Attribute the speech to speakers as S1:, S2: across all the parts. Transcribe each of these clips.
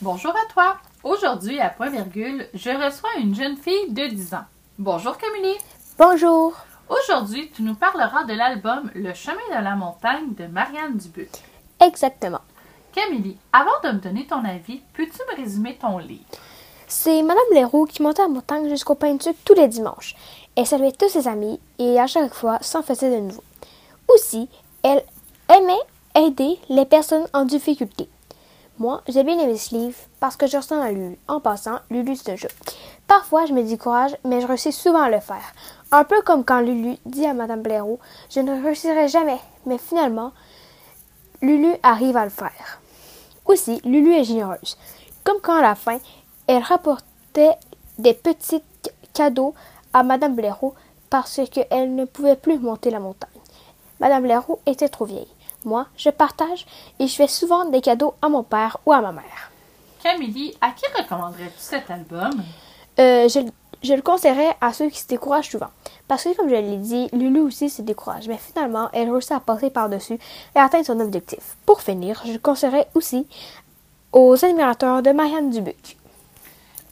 S1: Bonjour à toi. Aujourd'hui, à Point Virgule, je reçois une jeune fille de 10 ans. Bonjour Camille.
S2: Bonjour.
S1: Aujourd'hui, tu nous parleras de l'album Le chemin de la montagne de Marianne Dubuc.
S2: Exactement.
S1: Camille, avant de me donner ton avis, peux-tu me résumer ton livre?
S2: C'est Madame Leroux qui montait à montagne jusqu'au pain de sucre tous les dimanches. Elle saluait tous ses amis et à chaque fois s'en faisait de nouveau. Aussi, elle aimait aider les personnes en difficulté. Moi, j'ai bien aimé ce livre parce que je ressemble à Lulu. En passant, Lulu, c'est jeu. Parfois, je me décourage, mais je réussis souvent à le faire. Un peu comme quand Lulu dit à Madame Blaireau Je ne réussirai jamais. Mais finalement, Lulu arrive à le faire. Aussi, Lulu est généreuse. Comme quand à la fin, elle rapportait des petits cadeaux à Madame Blaireau parce qu'elle ne pouvait plus monter la montagne. Madame Blaireau était trop vieille. Moi, je partage et je fais souvent des cadeaux à mon père ou à ma mère.
S1: Camille, à qui recommanderais-tu cet album?
S2: Euh, je, je le conseillerais à ceux qui se découragent souvent. Parce que, comme je l'ai dit, Lulu aussi se décourage. Mais finalement, elle réussit à passer par-dessus et atteindre son objectif. Pour finir, je le conseillerais aussi aux admirateurs de Marianne Dubuc.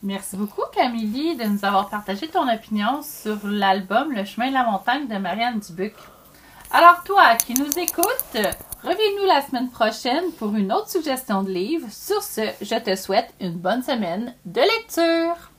S1: Merci beaucoup, Camille, de nous avoir partagé ton opinion sur l'album Le chemin de la montagne de Marianne Dubuc. Alors, toi qui nous écoutes, reviens-nous la semaine prochaine pour une autre suggestion de livre. Sur ce, je te souhaite une bonne semaine de lecture.